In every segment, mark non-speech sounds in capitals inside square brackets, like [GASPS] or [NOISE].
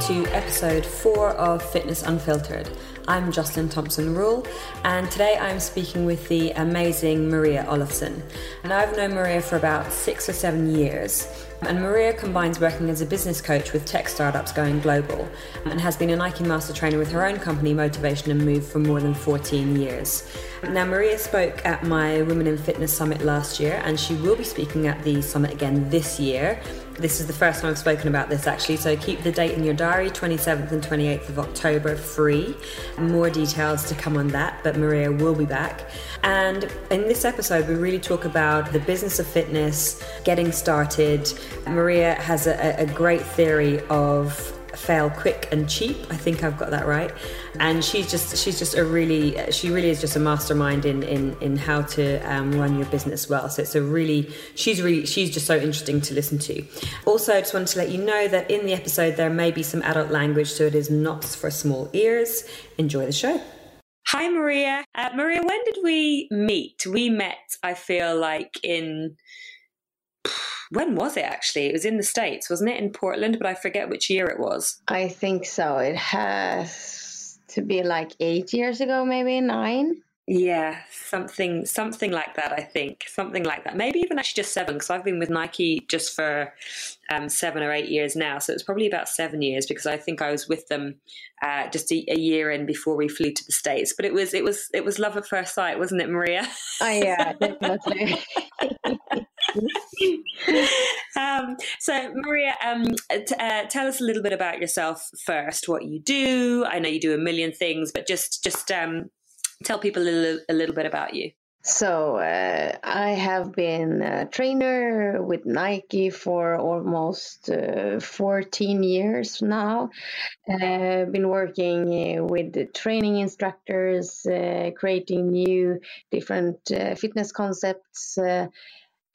to episode four of Fitness Unfiltered. I'm Joslyn Thompson Rule, and today I'm speaking with the amazing Maria Oloffson. And I've known Maria for about six or seven years. And Maria combines working as a business coach with tech startups going global and has been a Nike master trainer with her own company, Motivation and Move, for more than 14 years. Now, Maria spoke at my Women in Fitness Summit last year, and she will be speaking at the summit again this year. This is the first time I've spoken about this actually, so keep the date in your diary 27th and 28th of October free. More details to come on that, but Maria will be back. And in this episode, we really talk about the business of fitness, getting started. Maria has a, a great theory of fail quick and cheap. I think I've got that right. And she's just she's just a really she really is just a mastermind in in in how to um, run your business well. So it's a really she's really she's just so interesting to listen to. Also, I just wanted to let you know that in the episode there may be some adult language, so it is not for small ears. Enjoy the show. Hi, Maria. Uh, Maria, when did we meet? We met, I feel like, in when was it actually? It was in the States, wasn't it? In Portland, but I forget which year it was. I think so. It has to be like eight years ago, maybe nine. Yeah, something something like that. I think something like that. Maybe even actually just seven, because I've been with Nike just for um, seven or eight years now. So it's probably about seven years because I think I was with them uh, just a, a, year in before we flew to the states. But it was it was it was love at first sight, wasn't it, Maria? Oh yeah, [LAUGHS] definitely. [LAUGHS] [LAUGHS] um, so, Maria, um, t- uh, tell us a little bit about yourself first. What you do? I know you do a million things, but just just um, tell people a little, a little bit about you. So, uh, I have been a trainer with Nike for almost uh, 14 years now. I've uh, been working uh, with training instructors, uh, creating new different uh, fitness concepts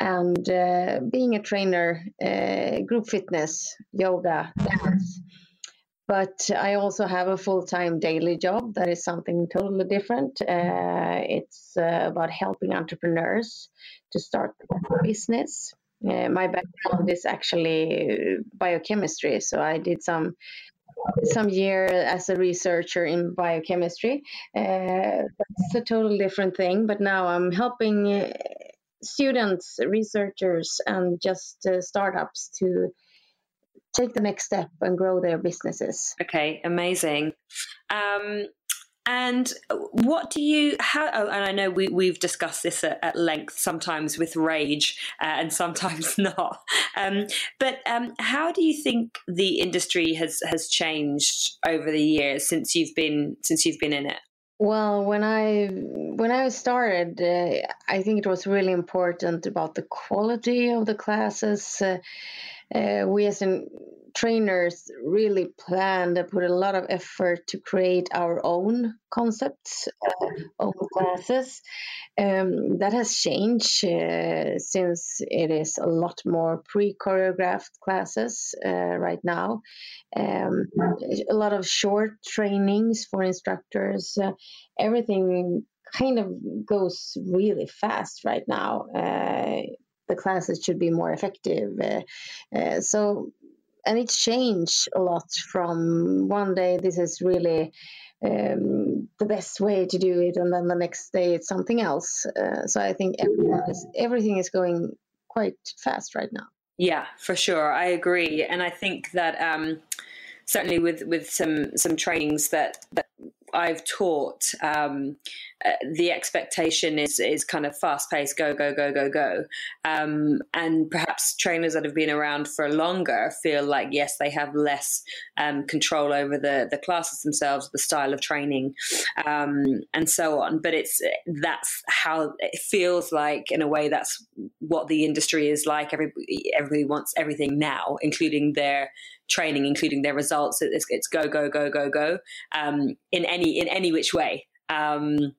and uh, being a trainer, uh, group fitness, yoga, dance. But I also have a full time daily job that is something totally different. Uh, it's uh, about helping entrepreneurs to start a business. Uh, my background is actually biochemistry, so I did some some year as a researcher in biochemistry. Uh, that's a totally different thing, but now I'm helping students, researchers, and just uh, startups to take the next step and grow their businesses. Okay, amazing. Um, and what do you how? Oh, and I know we we've discussed this at, at length, sometimes with rage uh, and sometimes [LAUGHS] not. Um, but um, how do you think the industry has has changed over the years since you've been since you've been in it? Well, when I when I started, uh, I think it was really important about the quality of the classes. Uh, uh, we as in trainers really planned and put a lot of effort to create our own concepts, uh, own classes. Um, that has changed uh, since it is a lot more pre choreographed classes uh, right now. Um, a lot of short trainings for instructors. Uh, everything kind of goes really fast right now. Uh, the classes should be more effective. Uh, so and it's changed a lot from one day this is really um, the best way to do it, and then the next day it's something else. Uh, so I think everything is, everything is going quite fast right now. Yeah, for sure, I agree, and I think that um, certainly with with some some trainings that that I've taught, um, uh, the expectation is is kind of fast paced, go go go go go, um, and perhaps trainers that have been around for longer feel like yes, they have less um, control over the the classes themselves, the style of training, um, and so on. But it's that's how it feels like in a way. That's what the industry is like. Everybody everybody wants everything now, including their training, including their results. It's, it's go go go go go um, in any in any which way. Um,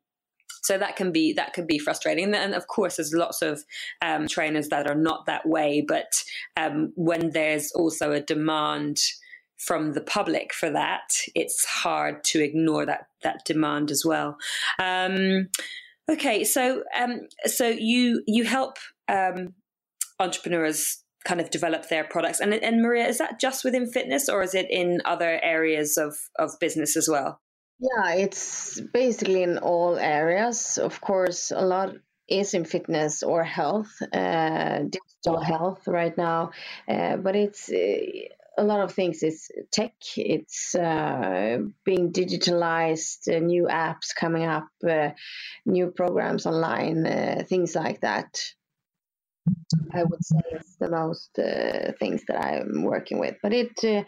so that can be that can be frustrating, and of course, there's lots of um, trainers that are not that way. But um, when there's also a demand from the public for that, it's hard to ignore that that demand as well. Um, okay, so um, so you you help entrepreneurs kind of develop their products. And, and Maria, is that just within fitness or is it in other areas of, of business as well? Yeah, it's basically in all areas. Of course, a lot is in fitness or health, uh, digital health right now, uh, but it's uh, a lot of things. It's tech, it's uh, being digitalized, uh, new apps coming up, uh, new programs online, things like that. I would say it's the most things that I'm working with, but it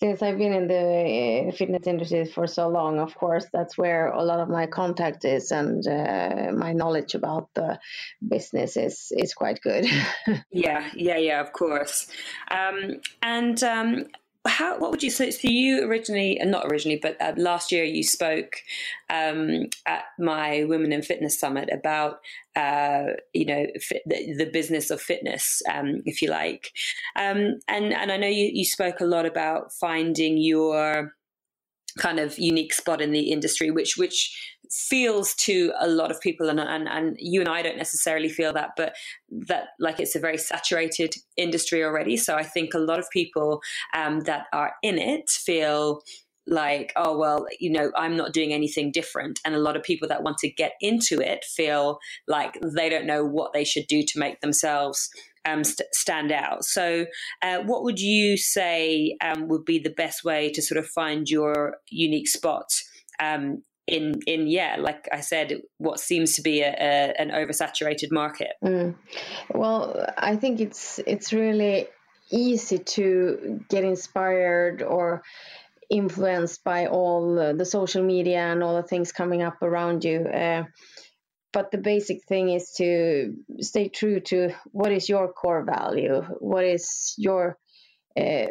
since I've been in the uh, fitness industry for so long, of course, that's where a lot of my contact is, and uh, my knowledge about the business is is quite good. [LAUGHS] yeah, yeah, yeah, of course. Um, and um, how what would you say? So you originally, and not originally, but uh, last year you spoke um, at my Women in Fitness Summit about uh, you know fit, the, the, business of fitness, um, if you like, um, and and I know you you spoke a lot about finding your kind of unique spot in the industry, which which feels to a lot of people, and, and and you and I don't necessarily feel that, but that like it's a very saturated industry already. So I think a lot of people um, that are in it feel like, oh, well, you know, I'm not doing anything different. And a lot of people that want to get into it feel like they don't know what they should do to make themselves um, st- stand out. So, uh, what would you say um, would be the best way to sort of find your unique spot? Um, in, in yeah, like I said, what seems to be a, a, an oversaturated market. Mm. Well, I think it's it's really easy to get inspired or influenced by all the social media and all the things coming up around you. Uh, but the basic thing is to stay true to what is your core value, what is your uh,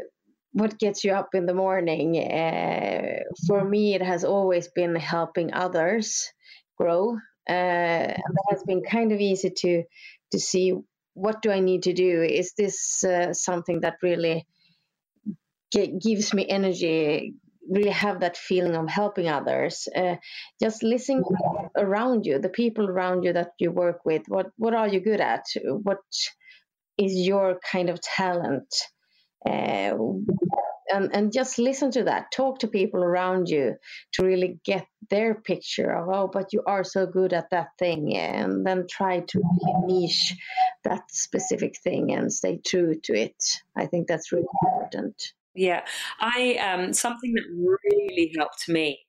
what gets you up in the morning. Uh, for me, it has always been helping others grow. Uh, that has been kind of easy to to see what do I need to do. Is this uh, something that really gives me energy? really have that feeling of helping others just listen around you the people around you that you work with what what are you good at what is your kind of talent uh, and, and just listen to that. Talk to people around you to really get their picture of oh but you are so good at that thing and then try to really niche that specific thing and stay true to it. I think that's really important. Yeah, I um, something that really helped me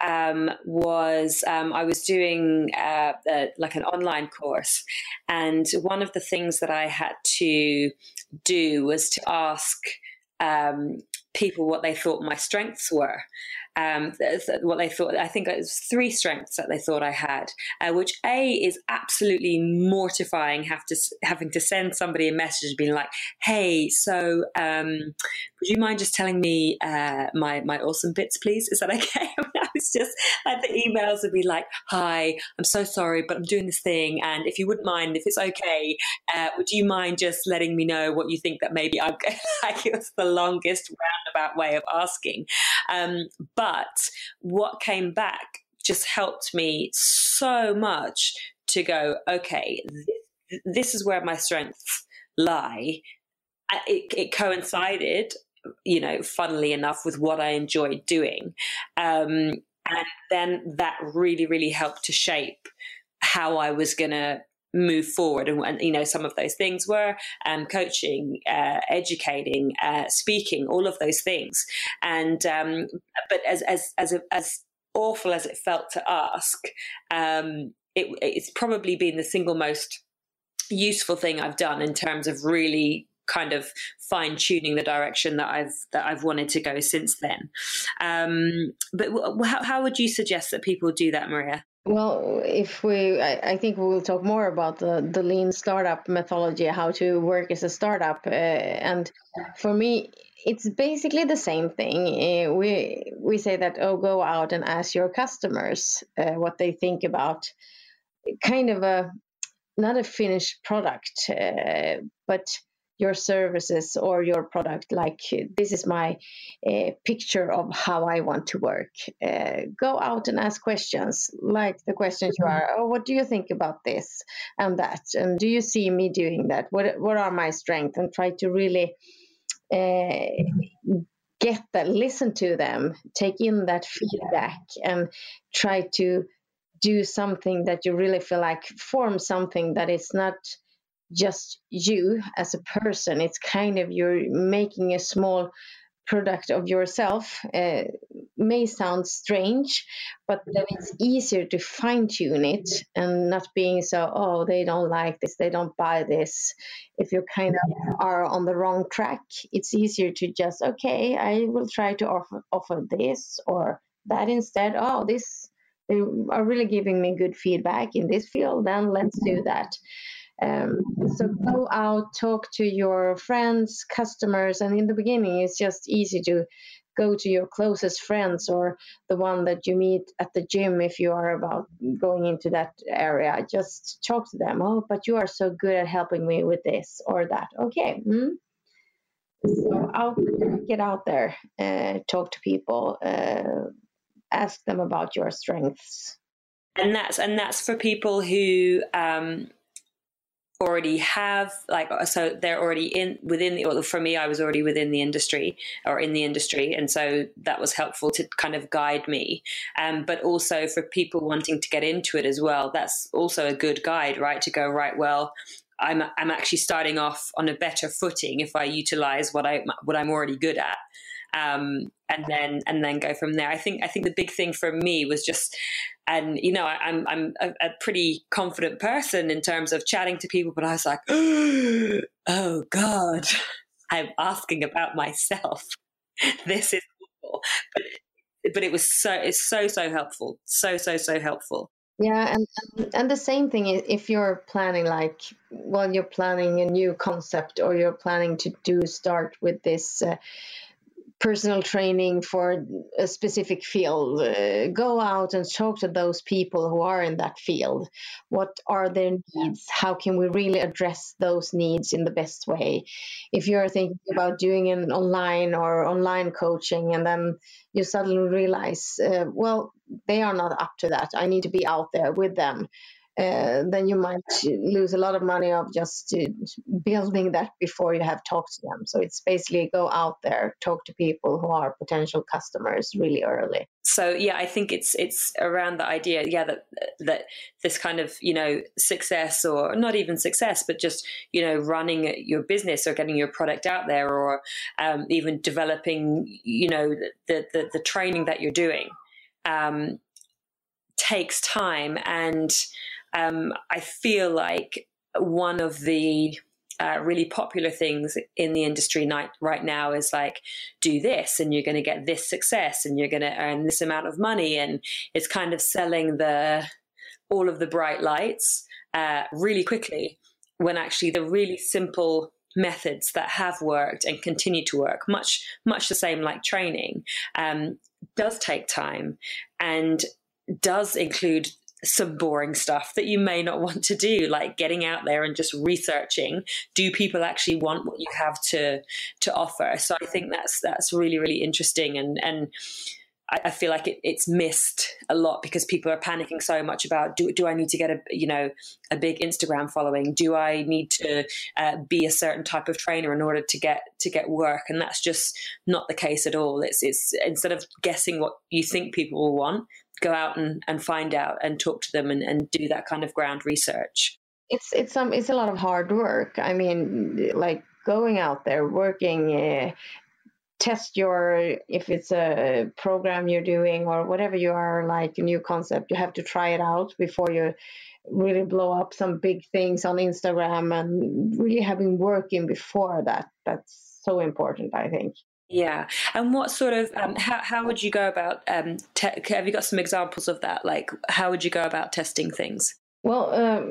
um, was um, I was doing uh, like an online course, and one of the things that I had to do was to ask um, people what they thought my strengths were um, what they thought. I think it was three strengths that they thought I had, uh, which A is absolutely mortifying. Have to having to send somebody a message being like, "Hey, so um, would you mind just telling me uh, my my awesome bits, please? Is that okay?" [LAUGHS] [LAUGHS] Was just like the emails would be like, "Hi, I'm so sorry, but I'm doing this thing, and if you wouldn't mind, if it's okay, uh, would you mind just letting me know what you think that maybe I'm?" [LAUGHS] [LAUGHS] like it was the longest roundabout way of asking, um, but what came back just helped me so much to go, okay, this, this is where my strengths lie. It, it, coincided, you know, funnily enough, with what I enjoyed doing. Um, and then that really, really helped to shape how I was going to move forward and, and, you know some of those things were um, coaching uh, educating uh, speaking all of those things and um, but as as as as awful as it felt to ask um, it, it's probably been the single most useful thing I've done in terms of really kind of fine tuning the direction that I've that I've wanted to go since then. Um, but how, how would you suggest that people do that, Maria? Well, if we, I, I, think we will talk more about the, the lean startup methodology, how to work as a startup. Uh, and for me, it's basically the same thing. Uh, we we say that oh, go out and ask your customers uh, what they think about kind of a not a finished product, uh, but your services or your product like this is my uh, picture of how i want to work. Uh, go out and ask questions like the questions you are. Oh what do you think about this and that? And do you see me doing that? What what are my strengths? And try to really uh, get that listen to them take in that feedback and try to do something that you really feel like form something that is not just you as a person. It's kind of you're making a small product of yourself. Uh, may sound strange but then it's easier to fine tune it and not being so oh they don't like this they don't buy this. If you kind of are on the wrong track it's easier to just okay i will try to offer offer this or that instead. Oh this they are really giving me good feedback in this field then let's do that um, so go out, talk to your friends, customers, and in the beginning, it's just easy to go to your closest friends or the one that you meet at the gym if you are about going into that area. Just talk to them. Oh, but you are so good at helping me with this or that. Okay. Mm-hmm. So out, get out there, uh, talk to people, uh, ask them about your strengths. And that's and that's for people who um, already have like so they're already in within the or for me I was already within the industry or in the industry and so that was helpful to kind of guide me. Um, but also for people wanting to get into it as well that's also a good guide right? To go right well I'm I'm actually starting off on a better footing if I utilize what I what I'm already good at um, and then and then go from there. I think I think the big thing for me was just, and you know, I, am I'm, I'm a, a, pretty confident person in terms of chatting to people, but I was like, [GASPS] oh god, [LAUGHS] I'm asking about myself. [LAUGHS] this is awful. But, but it was so it's so so helpful, so so so helpful. Yeah, and and the same thing if you're planning like well, you're planning a new concept or you're planning to do start with this. Uh, personal training for a specific field. Uh, go out and talk to those people who are in that field. What are their needs? How can we really address those needs in the best way? If you're thinking about doing an online or online coaching, and then you suddenly realize, uh, well, they are not up to that. I need to be out there with them uh, then you might lose a lot of money of just building that before you have talked to them. So it's basically go out there, talk to people who are potential customers really early. So yeah, I think it's it's around the idea, yeah, that that this kind of you know success or not even success, but just you know running your business or getting your product out there or um, even developing you know the, the the training that you're doing um, takes time and um, I feel like one of the uh, really popular things in the industry night, right now is like, do this and you're going to get this success and you're going to earn this amount of money. And it's kind of selling the, all of the bright lights uh, really quickly when actually the really simple methods that have worked and continue to work, much, much the same like training, um, does take time and does include some boring stuff that you may not [LAUGHS] want to do like getting out there and just researching do people actually want what you have to to offer so i think that's that's really really interesting and and I, feel like it, it's missed a lot because people are panicking so much about do, do I need to get a you know a big Instagram following? Do I need to uh, be a certain type of trainer in order to get to get work? And that's just not the case at all. It's it's instead of guessing what you think people will want, go out and, and find out and talk to them and, and do that kind of ground research. It's it's some it's a lot of hard work. I mean like going out there working uh, test your if it's a program you're doing or whatever you are like a new concept you have to try it out before you really blow up some big things on instagram and really having working before that. That's so important i think yeah, and what sort of um, how how would you go about? Um, te- have you got some examples of that? Like, how would you go about testing things? Well, um,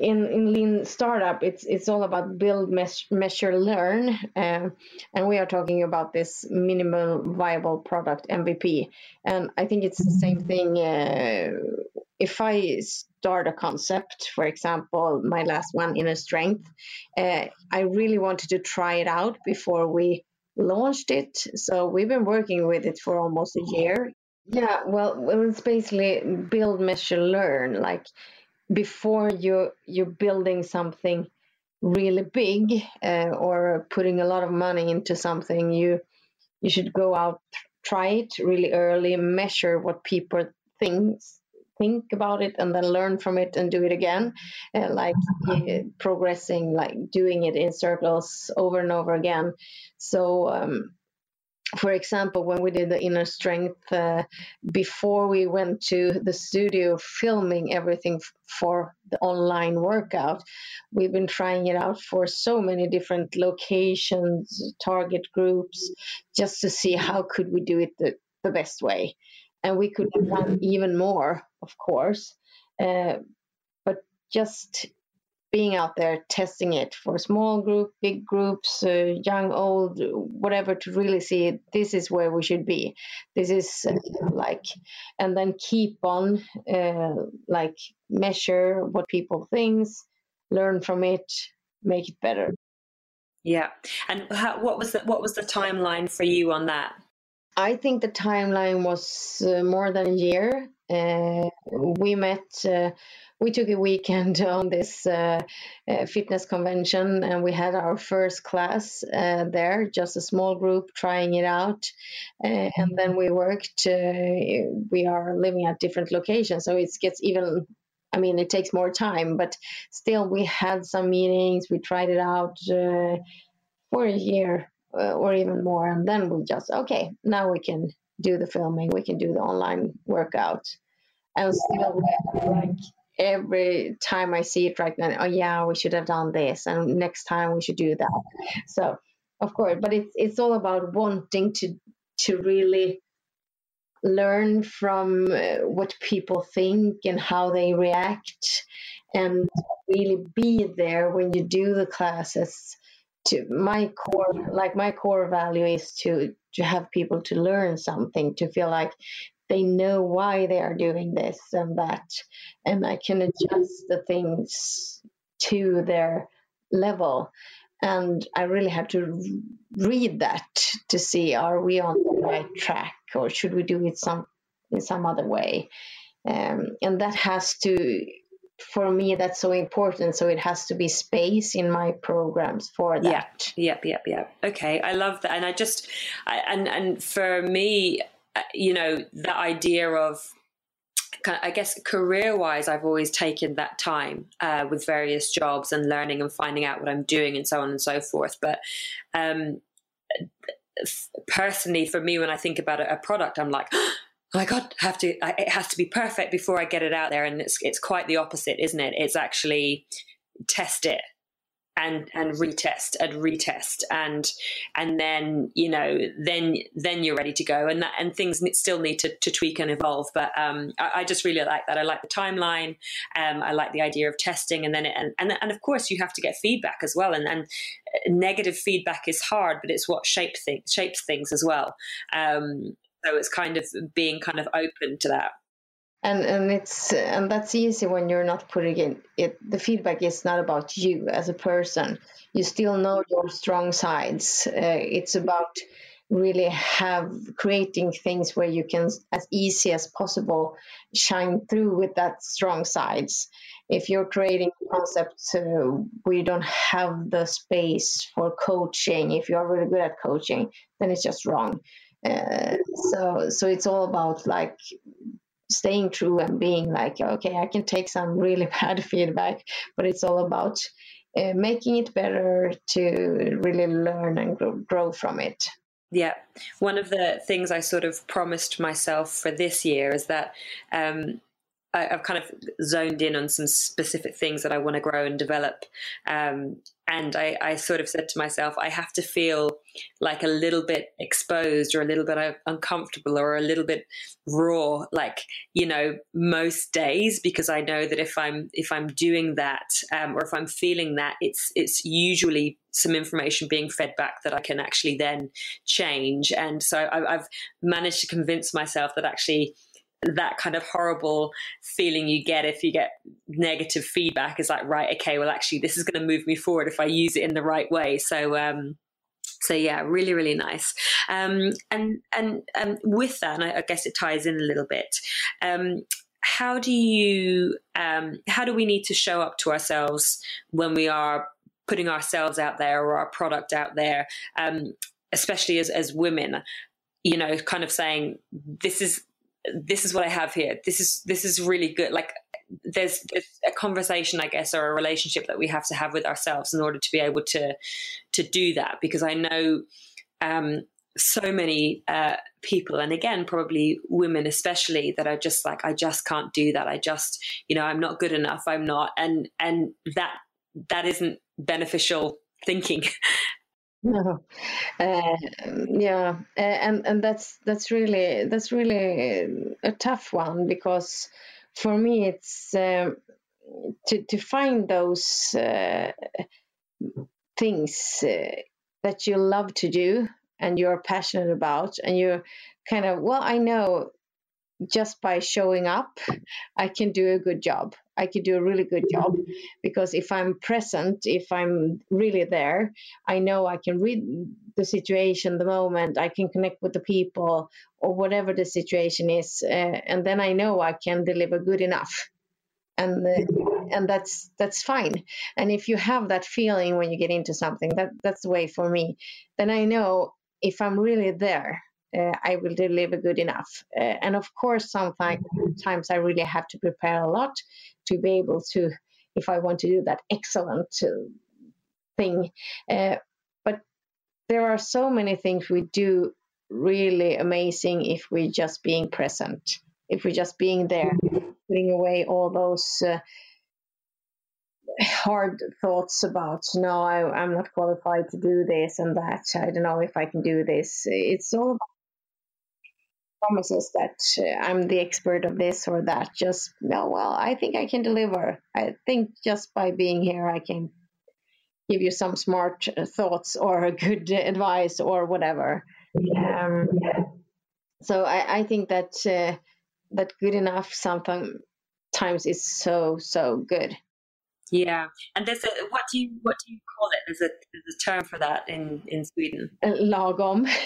in in lean startup, it's it's all about build, measure, learn, uh, and we are talking about this minimal viable product MVP. And I think it's the same thing uh, if I start a concept, for example, my last one, Inner Strength, uh, I really wanted to try it out before we launched it. So we've been working with it for almost a year. Yeah, well, it's basically build, measure, learn. Like before you you're building something really big uh, or putting a lot of money into something, you you should go out, try it really early, measure what people think think about it and then learn from it and do it again. Uh, like uh, progressing like doing it in circles over and over again. So um, for example, when we did the inner strength uh, before we went to the studio filming everything for the online workout, we've been trying it out for so many different locations, target groups, just to see how could we do it the, the best way. And we could have done even more, of course. Uh, but just being out there testing it for small group, big groups, uh, young, old, whatever, to really see this is where we should be. This is uh, like, and then keep on uh, like measure what people think, learn from it, make it better. Yeah, and how, what was the what was the timeline for you on that? I think the timeline was uh, more than a year. Uh, we met uh, we took a weekend [LAUGHS] on this uh, uh, fitness convention and we had our first class uh, there, just a small group trying it out. And then we worked, we are living at different locations, so it gets even. I mean, it takes more time, but still, we had some meetings. We tried it out uh, for a year or even more, and then we just okay. Now we can do the filming. We can do the online workout, and still like every time I see it right now, oh yeah, we should have done this, and next time we should do that. So, of course, but it's it's all about wanting to to really learn from uh, what people think and how they react, and really be there when you do the classes. To my core, like my core value is to to have people to learn something, to feel like they know why they are doing this and that and i can adjust the things to their level. And i really had to read that to see are we on the right track or should we do it some in some other way? Um, and that has to for me that's so important. So it has to be space in my programs for that. Yep yep yep. Yep okay i love that. And i just I, and and for me uh, you know, the idea of I guess career wise, I've always taken that time uh, with various jobs and learning and finding out what I'm doing and so on and so forth. But um, personally, for me, when I think about a, product, I'm like, [GASPS] oh my god, have to it has to be perfect before I get it out there, and it's it's quite the opposite, isn't it? It's actually test it and and retest and retest. And and then you know then then you're ready to go. And that and things still need to, to tweak and evolve. But um, I, I, just really like that. I like the timeline. Um, I like the idea of testing and then it, and, and and of course you have to get feedback as well. And and negative feedback is hard but it's what shapes things shapes things as well. Um, so it's kind of being kind of open to that. And and it's and that's easy when you're not putting in it the feedback is not about you as a person. You still know your strong sides. Uh, it's about really have creating things where you can as easy as possible shine through with that strong sides. If you're creating concepts uh, you don't have the space for coaching if you're really good at coaching then it's just wrong uh, so so it's all about like staying true and being like, okay, I can take some really [LAUGHS] bad feedback, but it's all about uh, making it better to really learn and grow, grow from it. Yeah. One of the things I sort of promised myself for this year is that um, I, have kind of zoned in on some specific things that I want to grow and develop. Um, and I, I, sort of said to myself, I have to feel like a little bit exposed or a little bit uncomfortable or a little bit raw, like you know, most days, because I know that if I'm if I'm doing that um, or if I'm feeling that, it's it's usually some information being fed back that I can actually then change. And so I, I've managed to convince myself that actually that kind of horrible feeling you get if you get negative feedback is like right okay well actually this is going to move me forward if i use it in the right way. So um so yeah really really nice. Um and and um with that and I, I guess it ties in a little bit um how do you um how do we need to show up to ourselves when we are putting ourselves out there or our product out there um especially as as women? You know kind of saying this is this is what I have here. This is this is really good. Like there's, there's a conversation, I guess, or a relationship that we have to have with ourselves in order to be able to to do that. Because I know um, so many uh, people, and again, probably women especially, that are just like, I just can't do that. I just, you know, I'm not good enough. I'm not, and and that that isn't beneficial thinking [LAUGHS] No, uh, yeah, uh, and and that's that's really that's really a tough one because for me it's um, to to find those uh, things uh, that you love to do and you're passionate about and you're kind of well I know just by showing up, I can do a good job. I could do a really good job because if I'm present, if I'm really there, I know I can read the situation, the moment, I can connect with the people or whatever the situation is, uh, and then I know I can deliver good enough. And uh, and that's that's fine. And if you have that feeling when you get into something, that that's the way for me. Then I know if I'm really there, uh, I will deliver good enough. Uh, and of course, sometimes I really have to prepare a lot to be able to, if I want to do that excellent uh, thing. Uh, but there are so many things we do really amazing if we're just being present, if we're just being there, putting away all those. Uh, hard thoughts about no I, am not qualified to do this and that i don't know if i can do this it's all about promises that uh, I'm the expert of this or that. Just, well, well, I think I can deliver. I think just by being here, I can give you some smart uh, thoughts or good advice or whatever. Um, so I, I, think that uh, that good enough sometimes is so so good. Yeah, and there's a what do you what do you call it? There's a there's a term for that in in Sweden. Uh, lagom. [LAUGHS]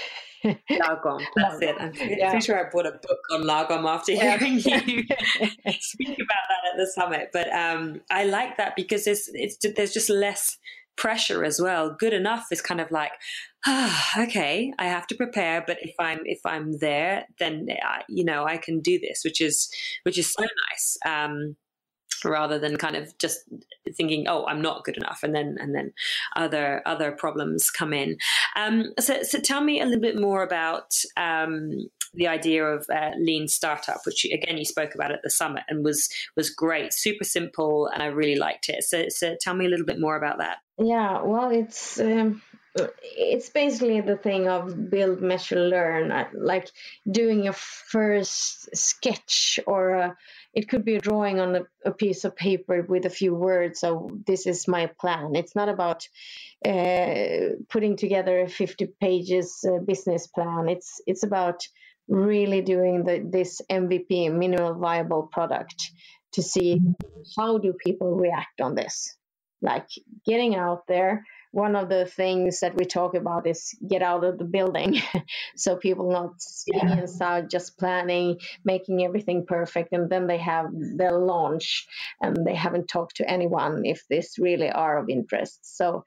Lagom. [LAUGHS] That's it. I'm pretty yeah. sure I bought a book on Lagom after hearing you [LAUGHS] speak about that at the summit. But um, I like that because it's, it's there's just less pressure as well. Good enough is kind of like, ah, okay, I have to prepare, but if I'm if I'm there, then I, you know I can do this, which is which is so nice. Um, rather than kind of just thinking, oh, I'm not good enough, and then and then other other problems come in. Um, so, so tell me a little bit more about um, the idea of uh, lean startup, which again you spoke about at the summit and was was great, super simple, and I really liked it. So, so tell me a little bit more about that. Yeah, well, it's. Um it's basically the thing of build measure learn like doing your first sketch or a, it could be a drawing on a, a, piece of paper with a few words so this is my plan. It's not about uh, putting together a 50 pages uh, business plan. It's it's about really doing the, this mvp minimal viable product to see how do people react on this. Like getting out there one of the things that we talk about is get out of the building [LAUGHS] so people not sitting yeah. inside just planning making everything perfect and then they have their launch and they haven't talked to anyone if this really are of interest so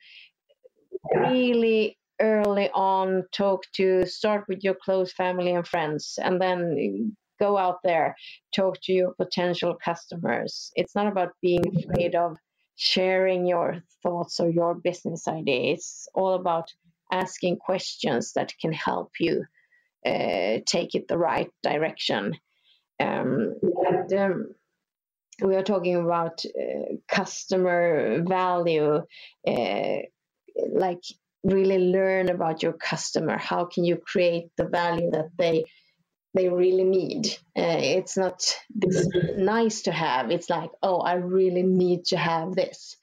yeah. really early on talk to start with your close family and friends and then go out there talk to your potential customers it's not about being mm-hmm. afraid of sharing your thoughts or your business idea. It's all about asking questions that can help you uh, take it the right direction. Um, and um, we are talking about uh, customer value, uh, like really learn about your customer. How can you create the value that they they really need. Uh, it's not this nice to have. It's like, oh, I really need to have this.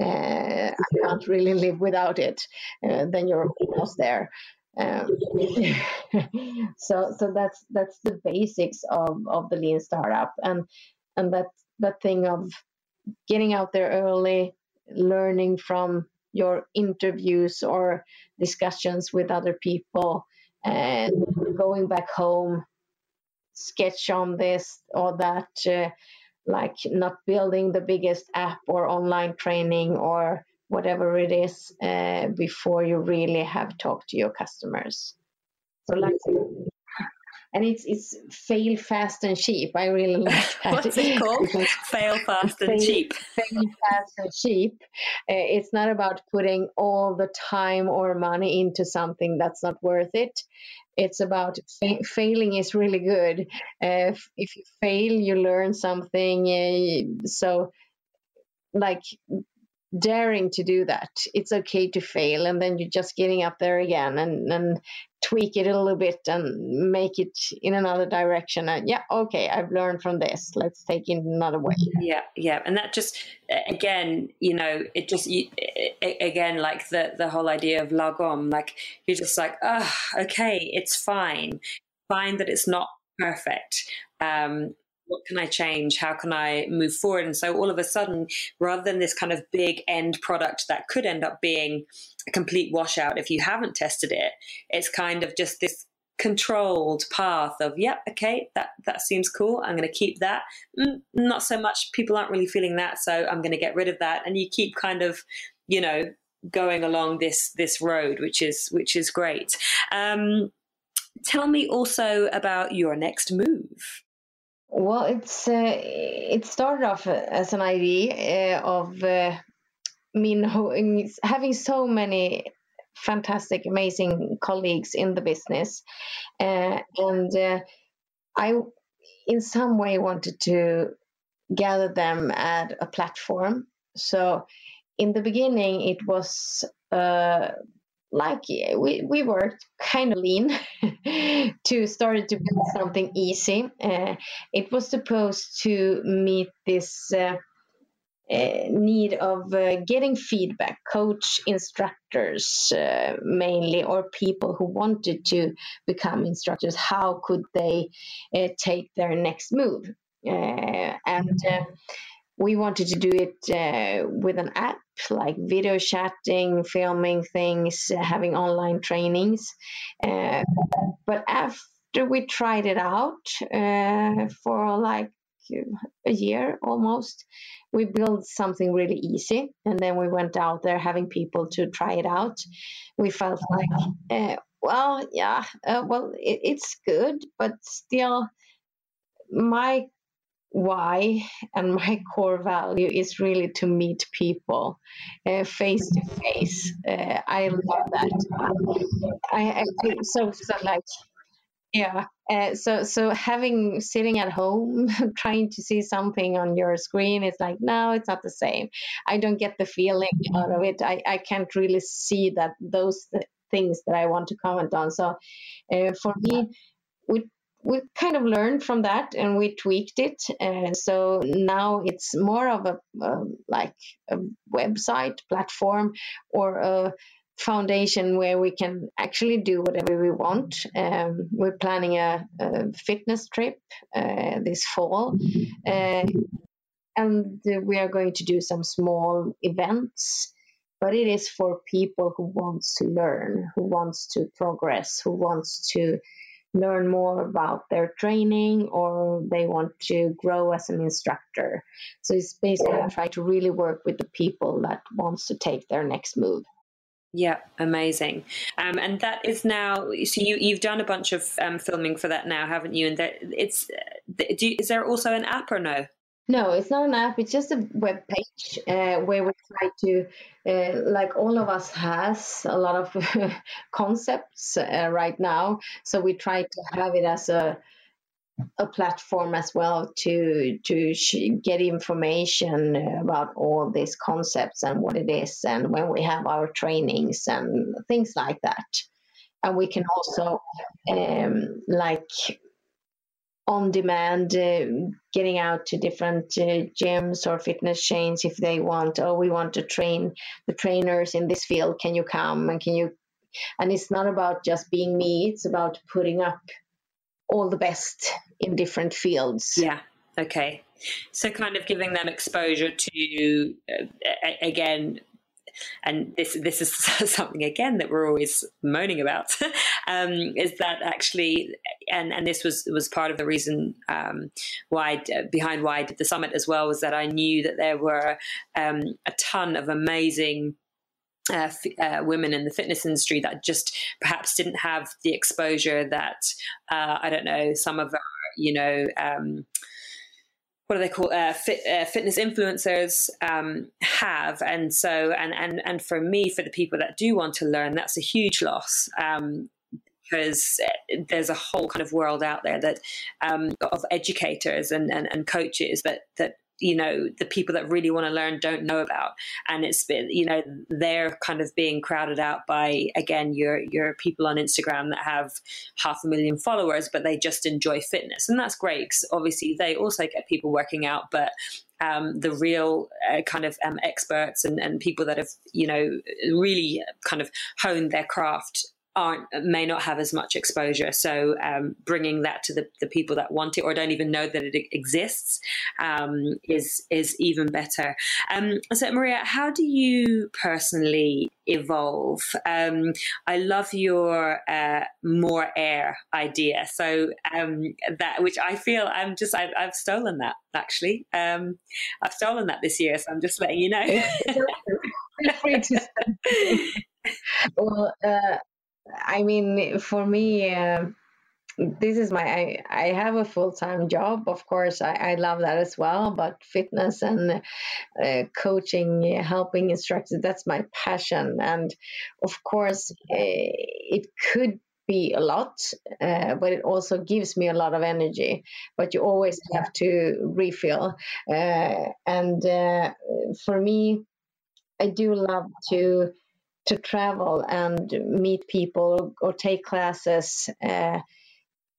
Uh, I can't really live without it. Uh, then you're almost there. Um, [LAUGHS] so so that's that's the basics of, of the lean startup and and that that thing of getting out there early, learning from your interviews or discussions with other people and going back home sketch on this or that uh, like not building the biggest app or online training or whatever it is uh, before you really have talked to your customers so like and it's it's fail fast and cheap. I really like [LAUGHS] that. What's it called? [LAUGHS] fail fast and fail, cheap. Fail fast and cheap. Uh, it's not about putting all the time or money into something that's not worth it. It's about fa- failing is really good. Uh, if, if, you fail, you learn something. Uh, so, like daring to do that. It's okay to fail, and then you're just getting up there again and, and tweak it a little bit and make it in another direction. And yeah, okay, I've learned from this. Let's take it another way. Yeah, yeah, and that just again, you know, it just you, again like the the whole idea of lagom. Like you're just like, oh, okay, it's fine, fine that it's not perfect. Um, what can I change? How can I move forward? And so all of a sudden, rather than this kind of big end product that could end up being a complete washout if you haven't tested it, it's kind of just this controlled path of yep okay that that seems cool. I'm going to keep that. Mm, not so much. People aren't really feeling that so i'm going to get rid of that. And you keep kind of you know going along this this road which is which is great. Um, tell me also about your next move well, it's uh, it started off as an idea uh, of uh, me having so many fantastic, amazing colleagues in the business, uh, and uh, I, in some way, wanted to gather them at a platform. So, in the beginning, it was uh, like we, we worked kind of lean [LAUGHS] to start to build something easy. Uh, it was supposed to meet this uh, uh, need of uh, getting feedback, coach instructors uh, mainly, or people who wanted to become instructors. How could they uh, take their next move? and we wanted to do it uh, with an app like video chatting, filming things, uh, having online trainings. Uh, but after we tried it out uh, for like a year almost, we built something really easy. And then we went out there having people to try it out. We felt like, uh, well, yeah, uh, well, it, it's good, but still, my why and [LAUGHS] my core value is really to meet people face to face. I love that. I, I so so like yeah. Uh, so so having sitting at home [LAUGHS] trying to see something on your screen is like no, it's not the same. I don't get the feeling out of it. I I can't really see that those th- things that I want to comment on. So uh, for me, with we kind of learned from that and we tweaked it. And so now it's more of a like a website platform or a foundation where we can actually do whatever we want. Um, we're planning a, a fitness trip uh, this fall. Uh, and we are going to do some small events but it is for people who wants to learn who wants to progress who wants to learn more about their training or they want to grow as an instructor. So it's basically yeah. try to really work with the people that wants to take their next move. Yeah, amazing. Um, and that is now. So you you've done a bunch of um, filming for that now, haven't you? And that it's. You, is there also an app or no? No, it's not an app. It's just a web page uh, where we try to, uh, like all of us has a lot of [LAUGHS] concepts uh, right now. So we try to have it as a a platform as well to to get information about all these concepts and what it is, and when we have our trainings and things like that. And we can also um, like on demand, uh, getting out to different uh, gyms or fitness chains if they want. Oh, we want to train the trainers in this field. Can you come and can you and it's not about just being me it's about putting up all the best in different fields yeah okay so kind of giving them exposure to uh, again and this this is [LAUGHS] something again that we're always moaning about [LAUGHS] um, is that actually and and this was was part of the reason um, why behind why I did the summit as well was that I knew that there were um, a ton of amazing uh, f- uh, women in the fitness industry that just perhaps didn't have the exposure that uh, I don't know some of our you know um, what do they call uh, fit, uh, fitness influencers um, have. And so and and and for me for the people that do want to learn that's a huge loss um, because there's a whole kind of world out there that um, of educators and, and, and coaches that that you know the people that really want to learn don't know about. And it's been you know they're kind of being crowded out by again your your people on instagram that have half a million followers but they just enjoy fitness. And that's great because obviously they also get people working out but um, the real uh, kind of um, experts and, and people that have you know really kind of honed their craft aren't may not have as much exposure. So um, bringing that to the, the people that want it or don't even know that it exists um, is is even better. Um, so Maria, how do you personally evolve? Um, I love your uh, more air idea. So um, that which I feel I'm just I've, I've stolen that actually. Um, I've stolen that this year, so I'm just letting you know. [LAUGHS] Feel free to. [LAUGHS] well, uh, I mean, for me, uh, this is my I, I have a full-time job of course I, I love that as well but fitness and uh, coaching helping instructors that's my passion. And of course uh, it could be a lot uh, but it also gives me a lot of energy. But you always have to refill uh, and uh, for me i do love to to travel and meet people or take classes. Uh,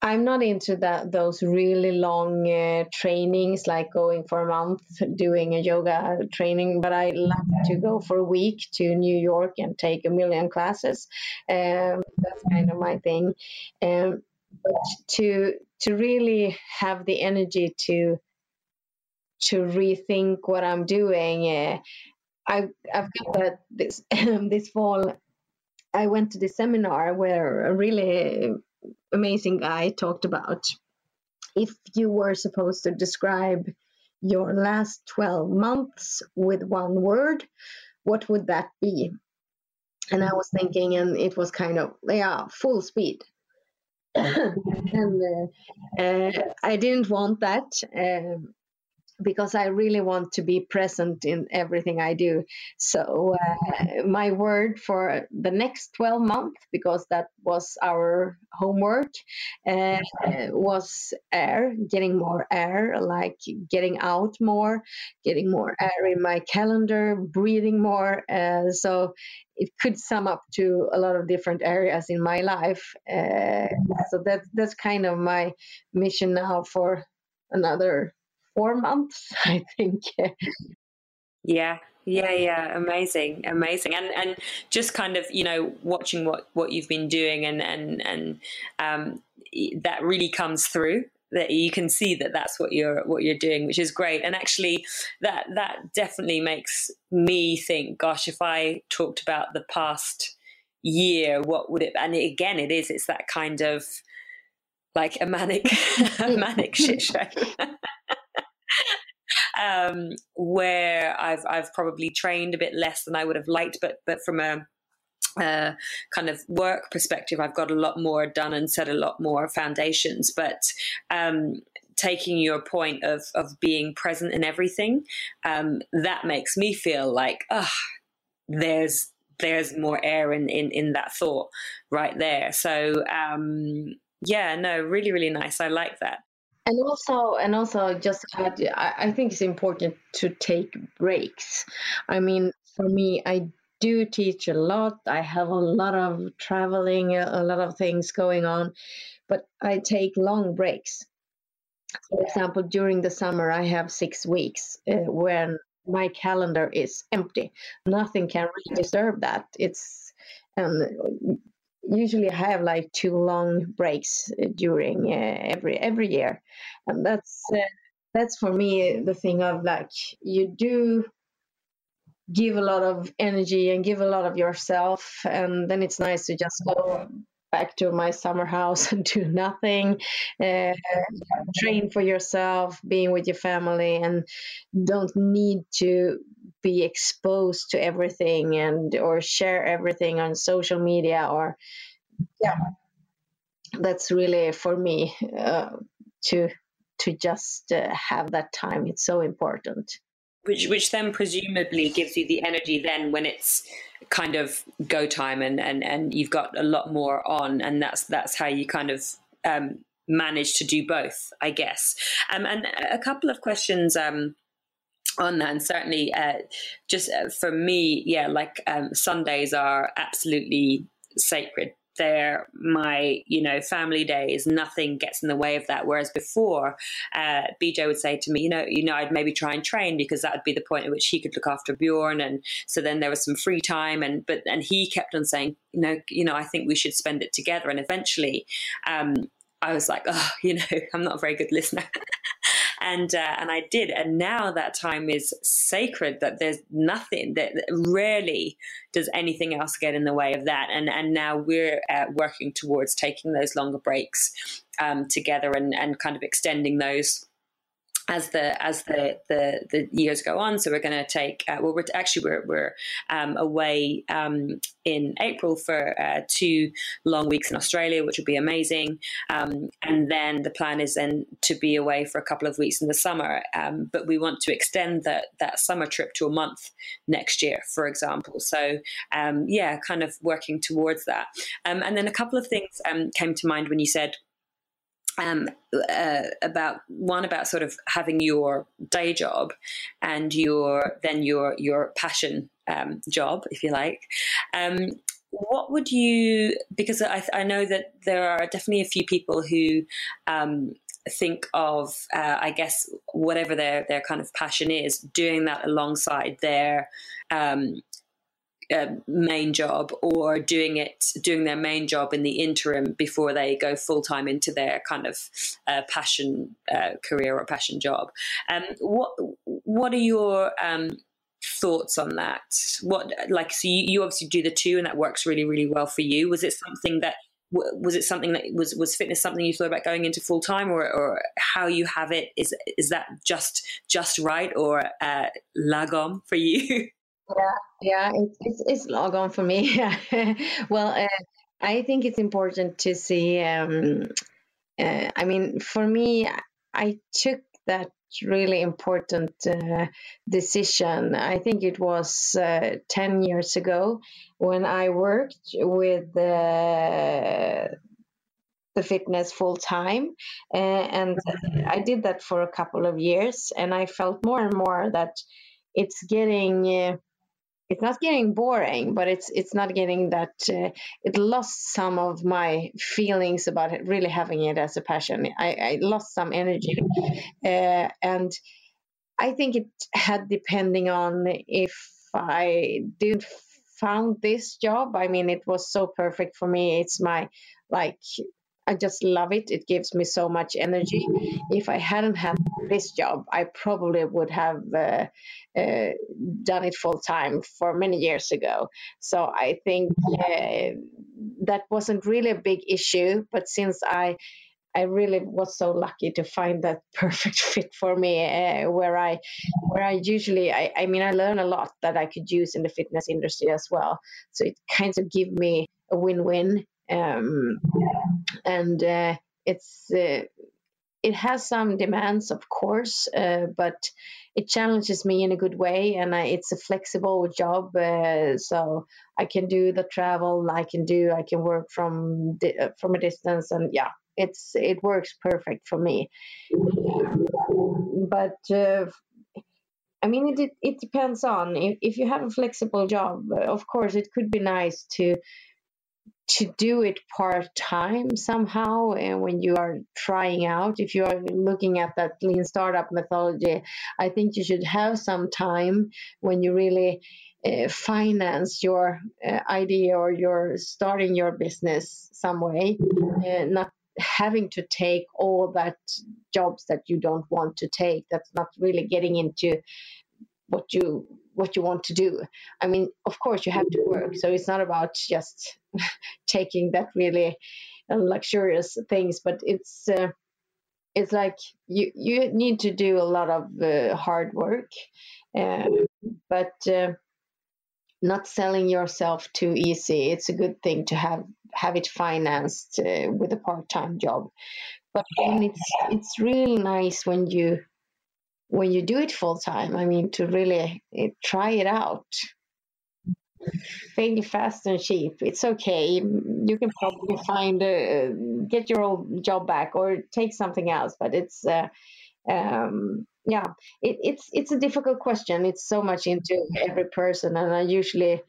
I'm not into that those really long uh, trainings, like going for a month doing a yoga training. But I love to go for a week to New York and take a million classes. Um, that's kind of my thing. Um, but to to really have the energy to to rethink what I'm doing. Uh, I, I've got that this [LAUGHS] this fall. I went to the seminar where a really amazing guy talked about if you were supposed to describe your last 12 months with one word, what would that be? And I was thinking, and it was kind of, yeah, full speed. [COUGHS] and uh, uh, I didn't want that. Uh, because I really want to be present in everything I do. So, uh, my word for the next 12 months, because that was our homework, uh, was air, getting more air, like getting out more, getting more air in my calendar, breathing more. Uh, so, it could sum up to a lot of different areas in my life. Uh, so, that, that's kind of my mission now for another four months, [LAUGHS] I think. yeah, yeah, yeah, amazing, amazing, and and just kind of you know watching what what you've been doing, and and and um, that really comes through that you can see that that's what you're what you're doing which is great and actually that that definitely makes me think gosh if i talked about the past year what would it and again it is it's that kind of like a manic [LAUGHS] a manic shit show [LAUGHS] um, where I've I've probably trained a bit less than I would have liked, but but from a uh, kind of work perspective, I've got a lot more done and set a lot more foundations. But um, taking your point of of being present in everything, um, that makes me feel like, ah, oh, there's there's more air in, in in that thought right there. So um, yeah, no, really, really nice. I like that and also and also just add, I, think it's important to take breaks. I mean for me i do teach a lot. I have a lot of traveling a lot of things going on but i take long breaks. For example during the summer i have six weeks uh, when my calendar is empty. Nothing can really disturb that. It's and usually I have like two long breaks during uh, every every year, and that's uh, that's for me the thing of like you do give a lot of energy and give a lot of yourself and then it's nice to just go back to my summer house [LAUGHS] and do nothing uh, train for yourself being with your family and don't need to be exposed to everything and or share everything on social media or yeah. That's really for me uh, to to just uh, have that time. It's so important. Which which then presumably gives you the energy then when it's kind of go time and and and you've got a lot more on and that's that's how you kind of um, manage to do both i guess. Um, and a couple of questions um, on that. And certainly uh, just uh, for me yeah like um, sundays are absolutely sacred. They're my you know family days. Nothing gets in the way of that. Whereas before uh, bj would say to me you know you know i'd maybe try and train because that would be the point at which he could look after bjorn. And so then there was some free time and but and he kept on saying you know you know i think we should spend it together. And eventually um, I was like, oh, [LAUGHS] you know, I'm not a very good listener. [LAUGHS] and uh, and I did, and now that time is sacred. That there's nothing that rarely does anything else get in the way of that. And and now we're uh, working towards taking those longer breaks um, together and and kind of extending those as the as the the, the years go on. So we're going to take uh, well, we're actually we're we're um, away um, in April for uh, two long weeks in Australia, which will be amazing. Um, and then the plan is then to be away for a couple of weeks in the summer. Um, but we want to extend that that summer trip to a month next year, for example. So um, yeah, kind of working towards that. Um, and then a couple of things came to mind when you said um, uh, about one about sort of having your day job and your then your your passion um, job, if you like. Um, what would you? Because I, I, know that there are definitely a few people who um, think of, uh, I guess, whatever their their kind of passion is, doing that alongside their um, main job or doing it doing their main job in the interim before they go full time into their kind of uh, passion uh, career or passion job. Um, what what are your um, thoughts on that? What like so you, you obviously do the two and that works really really well for you. Was it something that was it something that was was fitness something you thought about going into full time or, or how you have it is is that just just right or uh, lagom for you [LAUGHS] Yeah, yeah, it's it's, it's lagom for me. [LAUGHS] well, uh, I think it's important to see. Um, uh, I mean, for me, I took that really important uh, decision. I think it was uh, 10 years ago when I worked with the the fitness full time uh, and I did that for a couple of years and I felt more and more that it's getting uh, it's not getting boring, but it's it's not getting that. Uh, it lost some of my feelings about it, really having it as a passion. I, I lost some energy, uh, and I think it had depending on if I didn't found this job. I mean, it was so perfect for me. It's my like I just love it. It gives me so much energy. If I hadn't had this job, I probably would have uh, uh, done it full time for many years ago. So I think uh, that wasn't really a big issue. But since I I really was so lucky to find that [LAUGHS] perfect fit for me, uh, where I, where I usually, I, I mean, I learn a lot that I could use in the fitness industry as well. So it kind of give me a win-win um, and uh, it's uh, it has some demands, of course, uh, but it challenges me in a good way, and I, it's a flexible job. Uh, so I can do the travel, I can do, I can work from di- uh, from a distance, and yeah, it's it works perfect for me. But uh, I mean, it it depends on if if you have a flexible job. Of course, it could be nice to to do it part time somehow and when you are trying out if you are looking at that lean startup methodology i think you should have some time when you really uh, finance your uh, idea or you're starting your business some way uh, not having to take all that jobs that you don't want to take that's not really getting into what you what you want to do. I mean of course you have to work. So it's not about just [LAUGHS] taking that really luxurious things but it's uh, it's like you you need to do a lot of uh, hard work uh, but uh, not selling yourself too easy. It's a good thing to have have it financed uh, with a part-time job. But it's it's really nice when you when you do it full time i mean to really uh, try it out. Fail fast and cheap it's okay. You can probably find a get your old job back or take something else but it's uh, um, yeah it, it's it's a difficult question. It's so much into every person and i usually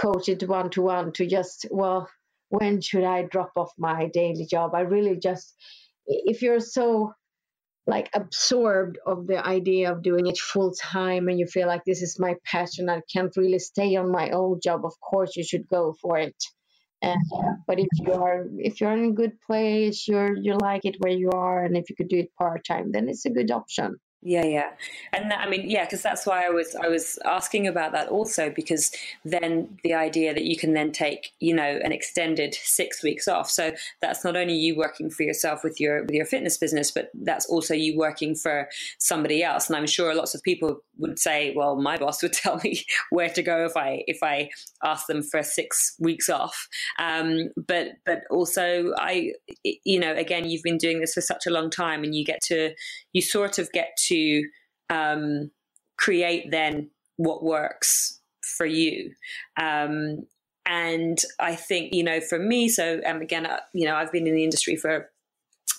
coach it one to one to just well when should i drop off my daily job? I really just if you're so like absorbed of the idea of doing it full time and you feel like this is my passion i can't really stay on my old job of course you should go for it. And, but if you are if you're in a good place you're you like it where you are and if you could do it part time then it's a good option yeah, yeah, and that, I mean, yeah, because that's why I was I was asking about that also because then the idea that you can then take you know an extended six weeks off. So that's not only you working for yourself with your with your fitness business, but that's also you working for somebody else. And I'm sure lots of people would say, well, my boss would [LAUGHS] tell me where to go if I if I ask them for six weeks off. Um, but but also I you know again you've been doing this for such a long time, and you get to you sort of get to um, create then what works for you. Um, and I think, you know, for me, so um, again, uh, you know, I've been in the industry for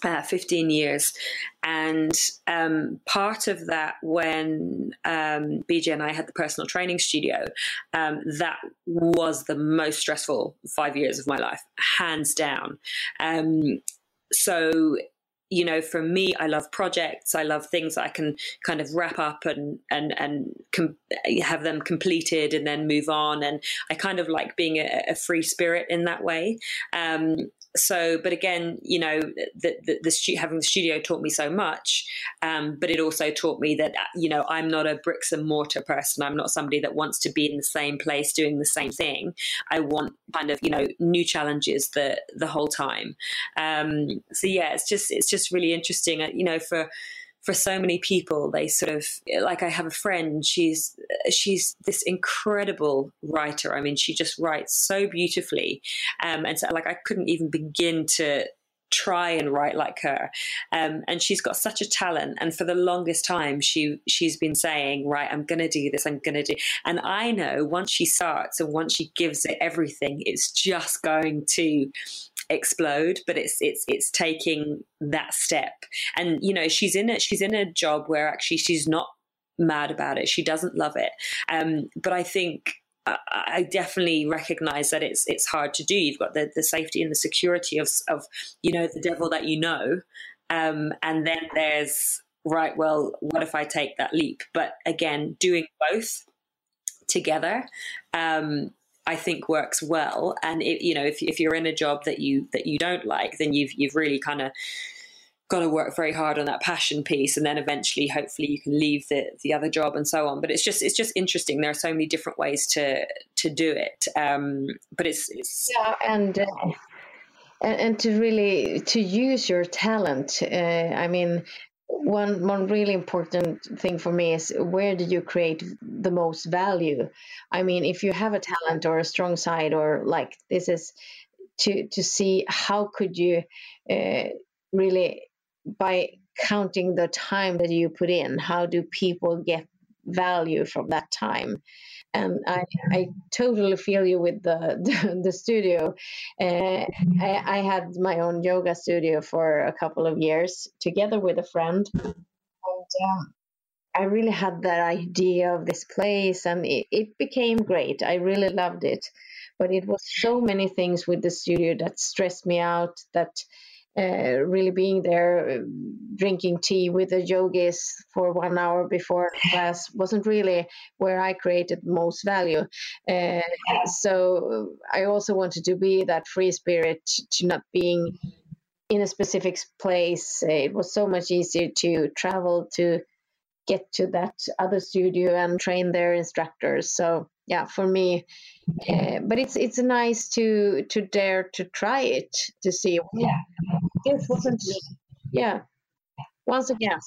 uh, 15 years. And um, part of that, when um, BJ and I had the personal training studio, um, that was the most stressful five years of my life, hands down. Um, so you know, for me, I love projects. I love things I can kind of wrap up and and and com- have them completed and then move on. And I kind of like being a, a free spirit in that way. Um, so, but again, you know, the, the, the stu- having the studio taught me so much, um, but it also taught me that, you know, I'm not a bricks and mortar person. I'm not somebody that wants to be in the same place doing the same thing. I want kind of, you know, new challenges the, the whole time. Um, so yeah, it's just, it's just really interesting, uh, you know, for, for so many people they sort of like i have a friend she's she's this incredible writer. I mean she just writes so beautifully um, and so like i couldn't even begin to try and write like her um, and she's got such a talent and for the longest time she she's been saying right i'm gonna do this i'm gonna do and i know once she starts and once she gives it everything it's just going to explode, but it's it's it's taking that step. And you know, she's in it. She's in a job where actually she's not mad about it. She doesn't love it. Um, but I think I definitely recognize that it's it's hard to do. You've got the, the safety and the security of of you know the devil that you know, um, and then there's right. Well, what if I take that leap? But again, doing both together um, I think works well. And it, you know, if if you're in a job that you that you don't like, then you've you've really kind of got to work very hard on that passion piece and then eventually hopefully you can leave the the other job and so on. But it's just it's just interesting. There are so many different ways to to do it. Um, but it's, it's yeah and uh, and, to really to use your talent uh, i mean one one really important thing for me is where do you create the most value? I mean if you have a talent or a strong side or like this is to to see how could you uh, really by counting the time that you put in how do people get value from that time and I, I totally feel you with the [LAUGHS] the, the studio. Uh, I, I, had my own yoga studio for a couple of years together with a friend, and um, I really had that idea of this place and it, it became great. I really loved it. But it was so many things with the studio that stressed me out that uh, really being there, drinking tea with the yogis for one hour before [LAUGHS] class wasn't really where I created most value. Uh, so I also wanted to be that free spirit to not being in a specific place. It was so much easier to travel to get to that other studio and train their instructors. So yeah, for me, uh, but it's it's nice to to dare to try it to see. Yeah, this wasn't. Yeah, once again,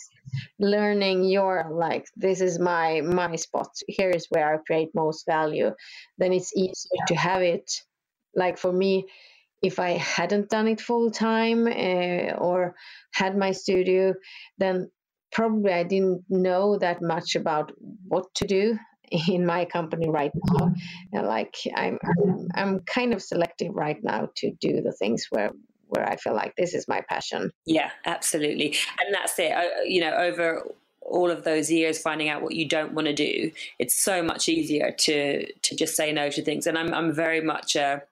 learning your like this is my my spot. Here is where I create most value. Then it's easier to have it. Like for me, if I hadn't done it full time uh, or had my studio, then probably I didn't know that much about what to do [LAUGHS] in my company right now. And like I'm, I'm, I'm kind of selective right now to do the things where where I feel like this is my passion. Yeah, absolutely, and that's it. You know, over all of those years finding out what you don't want to do, it's so much easier to to just say no to things. And I'm I'm very much a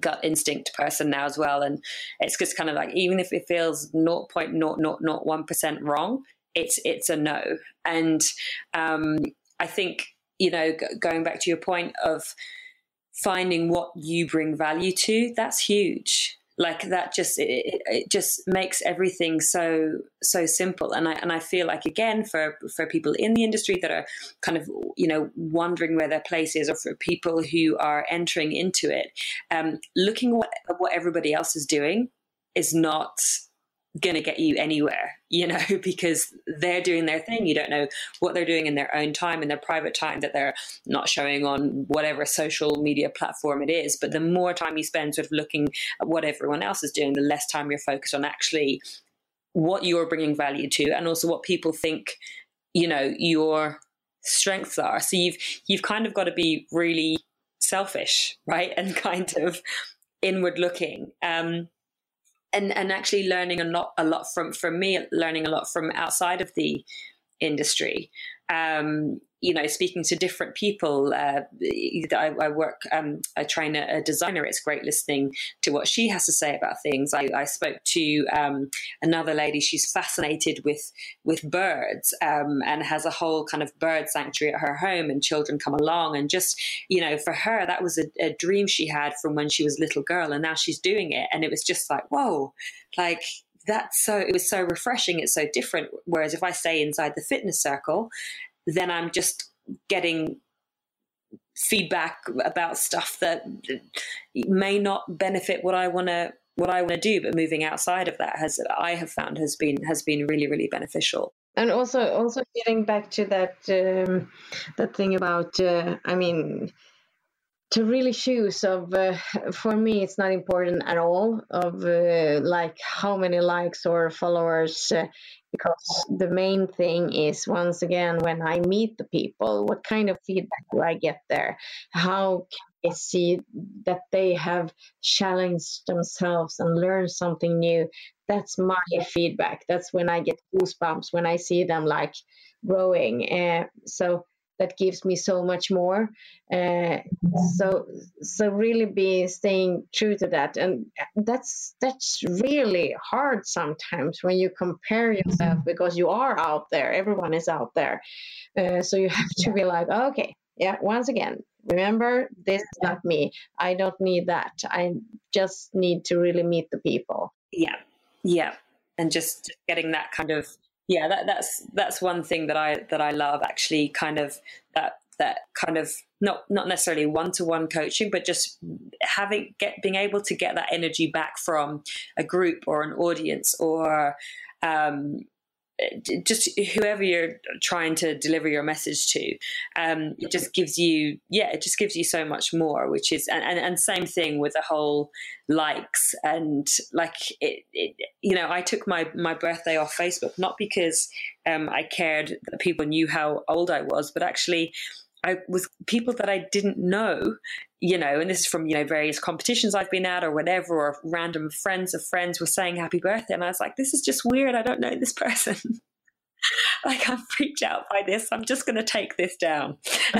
gut instinct person now as well, and it's just kind of like even if it feels 0.0001% wrong, it's it's a no. And um, I think you know, g- going back to your point of finding what you bring value to, that's huge. Like that just it, it just makes everything so so simple, and I and I feel like again for for people in the industry that are kind of you know wondering where their place is, or for people who are entering into it, um, looking what what everybody else is doing is not going to get you anywhere, you know, [LAUGHS] because they're doing their thing. You don't know what they're doing in their own time, in their private time that they're not showing on whatever social media platform it is. But the more time you spend sort of looking at what everyone else is doing, the less time you're focused on actually what you're bringing value to and also what people think, you know, your strengths are. So you've, you've kind of got to be really selfish, [LAUGHS] right? And kind of inward looking. Um, and and actually learning a lot a lot from from me learning a lot from outside of the industry. Um, you know, speaking to different people. Uh, I, I, work, um, I train a, a, designer. It's great listening to what she has to say about things. I, I spoke to um, another lady. She's fascinated with with birds um, and has a whole kind of bird sanctuary at her home. And children come along, and just you know, for her, that was a, a dream she had from when she was a little girl, and now she's doing it. And it was just like, whoa, like that's so it was so refreshing it's so different whereas if i stay inside the fitness circle then I'm just getting feedback about stuff that may not benefit what I want to what I want to do but moving outside of that has I have found has been has been really really beneficial. And also also getting back to that um, that thing about uh, I mean to really choose of uh, [LAUGHS] for me it's not important at all of uh, like how many likes or followers uh, because the main thing is once again when i meet the people what kind of feedback do i get there? How can i see that they have challenged themselves and learned something new? That's my feedback. That's when i get goosebumps when i see them like growing uh, so that gives me so much more. Uh, so so really be staying true to that, and that's that's really hard sometimes when you compare yourself because you are out there. Everyone is out there, uh, so you have to be like, okay, yeah. Once again, remember this is not me. I don't need that. I just need to really meet the people. Yeah, yeah, and just getting that kind of yeah that, that's that's one thing that i that i love actually kind of that that kind of not not necessarily one-to-one coaching but just having get being able to get that energy back from a group or an audience or um, just whoever you're trying to deliver your message to um, it just gives you yeah it just gives you so much more which is and, and, and same thing with the whole likes and like it, it, you know i took my my birthday off facebook not because um, i cared that people knew how old i was but actually I was people that I didn't know, you know, and this is from, you know, various competitions I've been at or whatever, or random friends of friends were saying happy birthday. And I was like, this is just weird. I don't know this person. [LAUGHS] like I'm freaked out by this. I'm just going to take this down. [LAUGHS] [LAUGHS]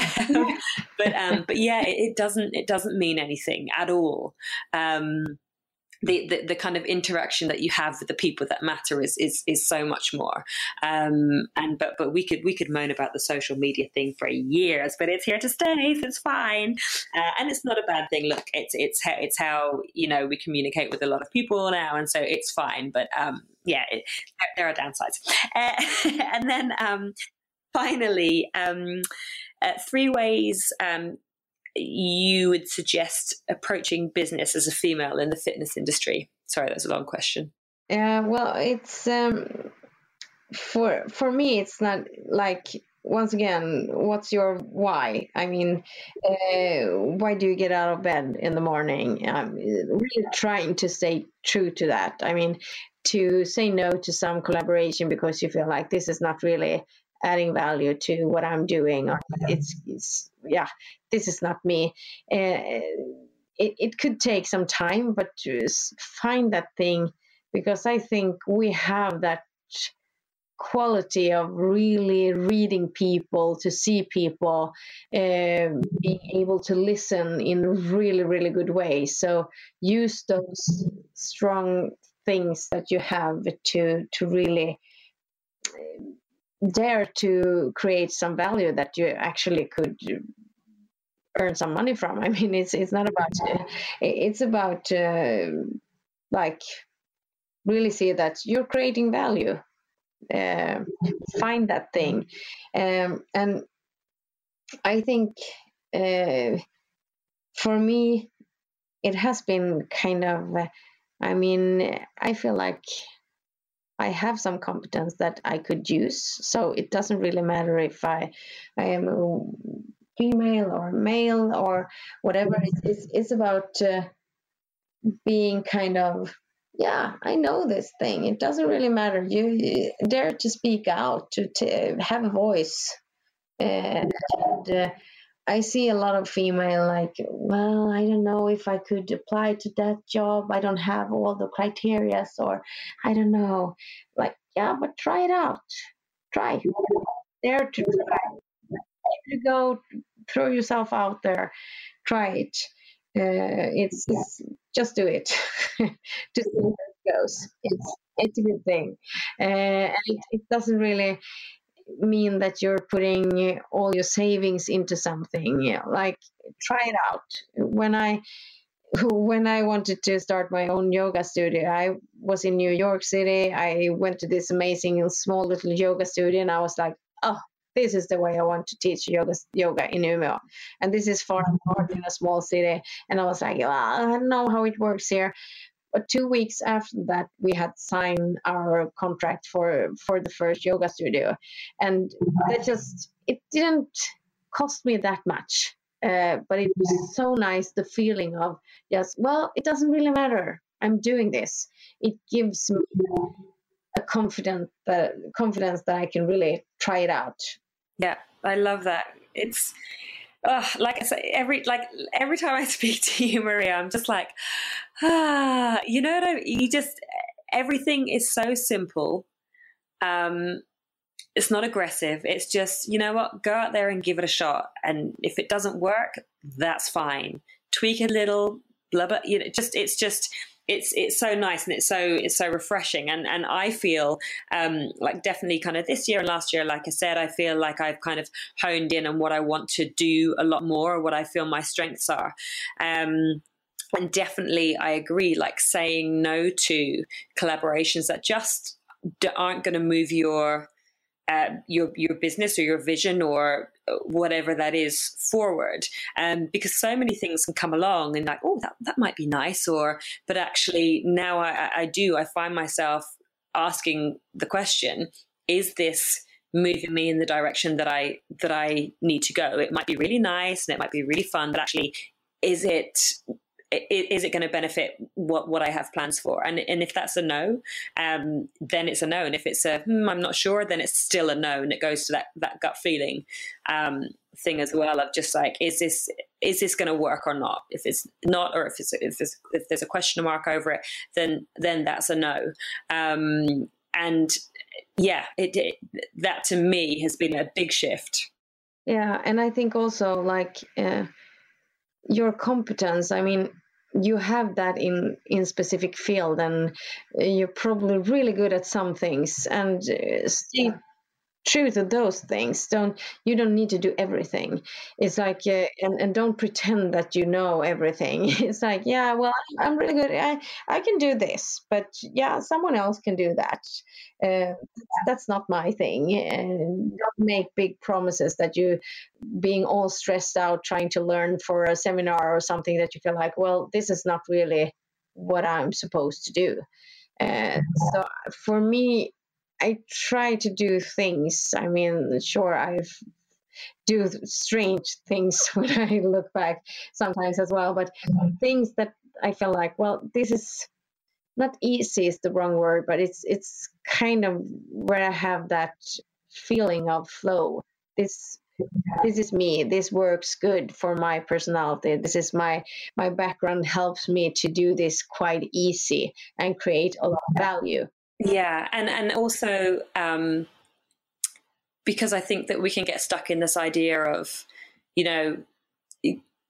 but um, but yeah, it, it, doesn't it doesn't mean anything at all. Um, the, the, the, kind of interaction that you have with the people that matter is is, is so much more. Um, and but but we could we could moan about the social media thing for years, but it's here to stay, so it's fine, uh, and it's not a bad thing. Look, it's it's how it's how you know we communicate with a lot of people now, and so it's fine. But um, yeah, it, there are downsides. Uh, [LAUGHS] and then um, finally, um, uh, three ways um, you would suggest approaching business as a female in the fitness industry? Sorry, that's a long question. Yeah, well, it's um, for for me, it's not like once again, what's your why? I mean, uh, why do you get out of bed in the morning? I'm really trying to stay true to that. I mean, to say no to some collaboration because you feel like this is not really adding value to what I'm doing, or it's, it's yeah, this is not me. Uh, it, it could take some time, but just find that thing because I think we have that quality of really reading people to see people uh, being able to listen in really really good ways so use those strong things that you have to to really dare to create some value that you actually could earn some money from. I mean, it's it's not about it's about uh, like really see that you're creating value. Uh, find that thing, um, and I think uh, for me, it has been kind of. I mean, I feel like I have some competence that I could use. So it doesn't really matter if I, I am a female or male or whatever. It's, it's, about uh, being kind of, yeah, I know this thing. It doesn't really matter. You, you dare to speak out, to, to have a voice. And, and uh, I see a lot of female like, well, I don't know if I could apply to that job. I don't have all the criterias, or I don't know. Like, yeah, but try it out. Try. There to try. If you go, throw yourself out there. Try it. Uh, it's, it's, just do it. [LAUGHS] just see how it goes. It's it's a good thing, uh, and it, it doesn't really mean that you're putting all your savings into something. Yeah. Like try it out. When I when I wanted to start my own yoga studio, I was in New York City. I went to this amazing small little yoga studio, and I was like, oh, this is the way I want to teach yoga yoga in Umeå. And this is far north in a small city. And I was like, well, I don't know how it works here. But two weeks after that, we had signed our contract for for the first yoga studio, and mm-hmm. that just it didn't cost me that much. Uh, but it was mm-hmm. so nice the feeling of yes, well, it doesn't really matter. I'm doing this. It gives me mm-hmm. a confident that confidence that I can really try it out. Yeah, I love that. It's uh, like I say, every like every time I [LAUGHS] speak to you, Maria, I'm just like, ah, you know what I? You just everything is so simple. Um, it's not aggressive. It's just you know what, go out there and give it a shot. And if it doesn't work, that's fine. Tweak a little, blah blah. You know, just it's just it's it's so nice and it's so it's so refreshing. And and I feel um, like definitely kind of this year and last year like I said I feel like I've kind of honed in on what I want to do a lot more what I feel my strengths are. Um, and definitely I agree like saying no to collaborations that just aren't going to move your uh, your your business or your vision or uh, whatever that is forward. Um, because so many things can come along and like oh that, that might be nice or but actually now I, I do I find myself asking the question is this moving me in the direction that I that I need to go? It might be really nice and it might be really fun but actually is it is it going to benefit what, what I have plans for? And and if that's a no, um, then it's a no. And if it's a hmm, I'm not sure, then it's still a no. And it goes to that that gut feeling um, thing as well of just like is this is this going to work or not? If it's not, or if it's if there's if there's a question mark over it, then then that's a no. Um, and yeah, it, it that to me has been a big shift. Yeah, and I think also like uh, your competence. I mean, you have that in in specific field, and you're probably really good at some things, and uh, stay true to those things. Don't you don't need to do everything. It's like uh, and, and don't pretend that you know everything. [LAUGHS] It's like yeah well i'm really good. I i can do this but yeah someone else can do that. Uh, that's not my thing. And don't make big promises that you being all stressed out trying to learn for a seminar or something that you feel like well this is not really what i'm supposed to do. Uh, so for me I try to do things. I mean, sure, I've do strange [LAUGHS] things [LAUGHS] when I look back sometimes as well, but things that I feel like, well, this is not easy is the wrong word, but it's it's kind of where I have that feeling of flow. This this is me. This works good for my personality. This is my my background helps me to do this quite easy and create a lot of value. Yeah, and and also um, because I think that we can get stuck in this idea of, you know,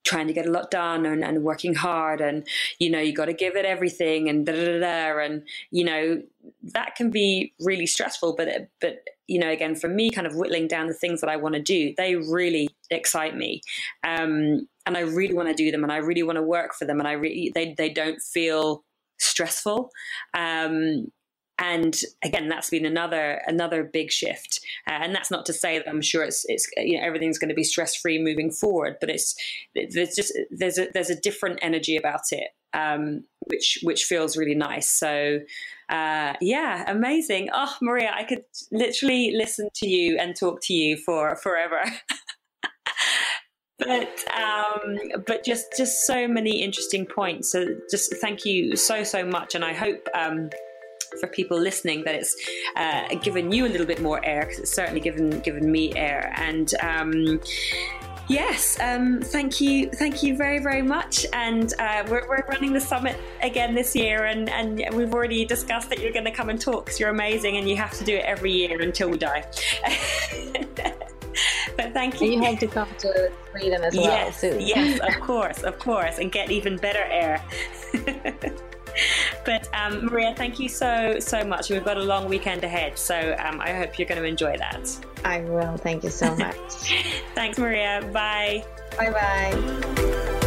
trying to get a lot done and, and working hard and you know you got to give it everything and da, da, da, da, and you know that can be really stressful but but you know again for me kind of whittling down the things that I want to do they really excite me. Um, and I really want to do them and I really want to work for them and I really they they don't feel stressful. Um, and again that's been another another big shift. Uh, and that's not to say that i'm sure it's it's you know everything's going to be stress free moving forward but it's there's just there's a there's a different energy about it um, which which feels really nice. So uh, yeah amazing. Oh maria i could literally listen to you and talk to you for forever. [LAUGHS] But um, but just just so many interesting points. So just thank you so so much and i hope um, for people listening that it's uh, given you a little bit more air because it's certainly given given me air and. Um, Yes, um, thank you, thank you very, very much. And uh, we're, we're running the summit again this year, and, and we've already discussed that you're going to come and talk because you're amazing, and you have to do it every year until we die. [LAUGHS] but thank you. And you have to come to Sweden as well. Yes, soon. yes, of [LAUGHS] course, of course, and get even better air. [LAUGHS] but um, Maria, thank you so so much. We've got a long weekend ahead, so um, I hope you're going to enjoy that. I will. Thank you so [LAUGHS] much. Thanks, Maria. Bye. Bye bye.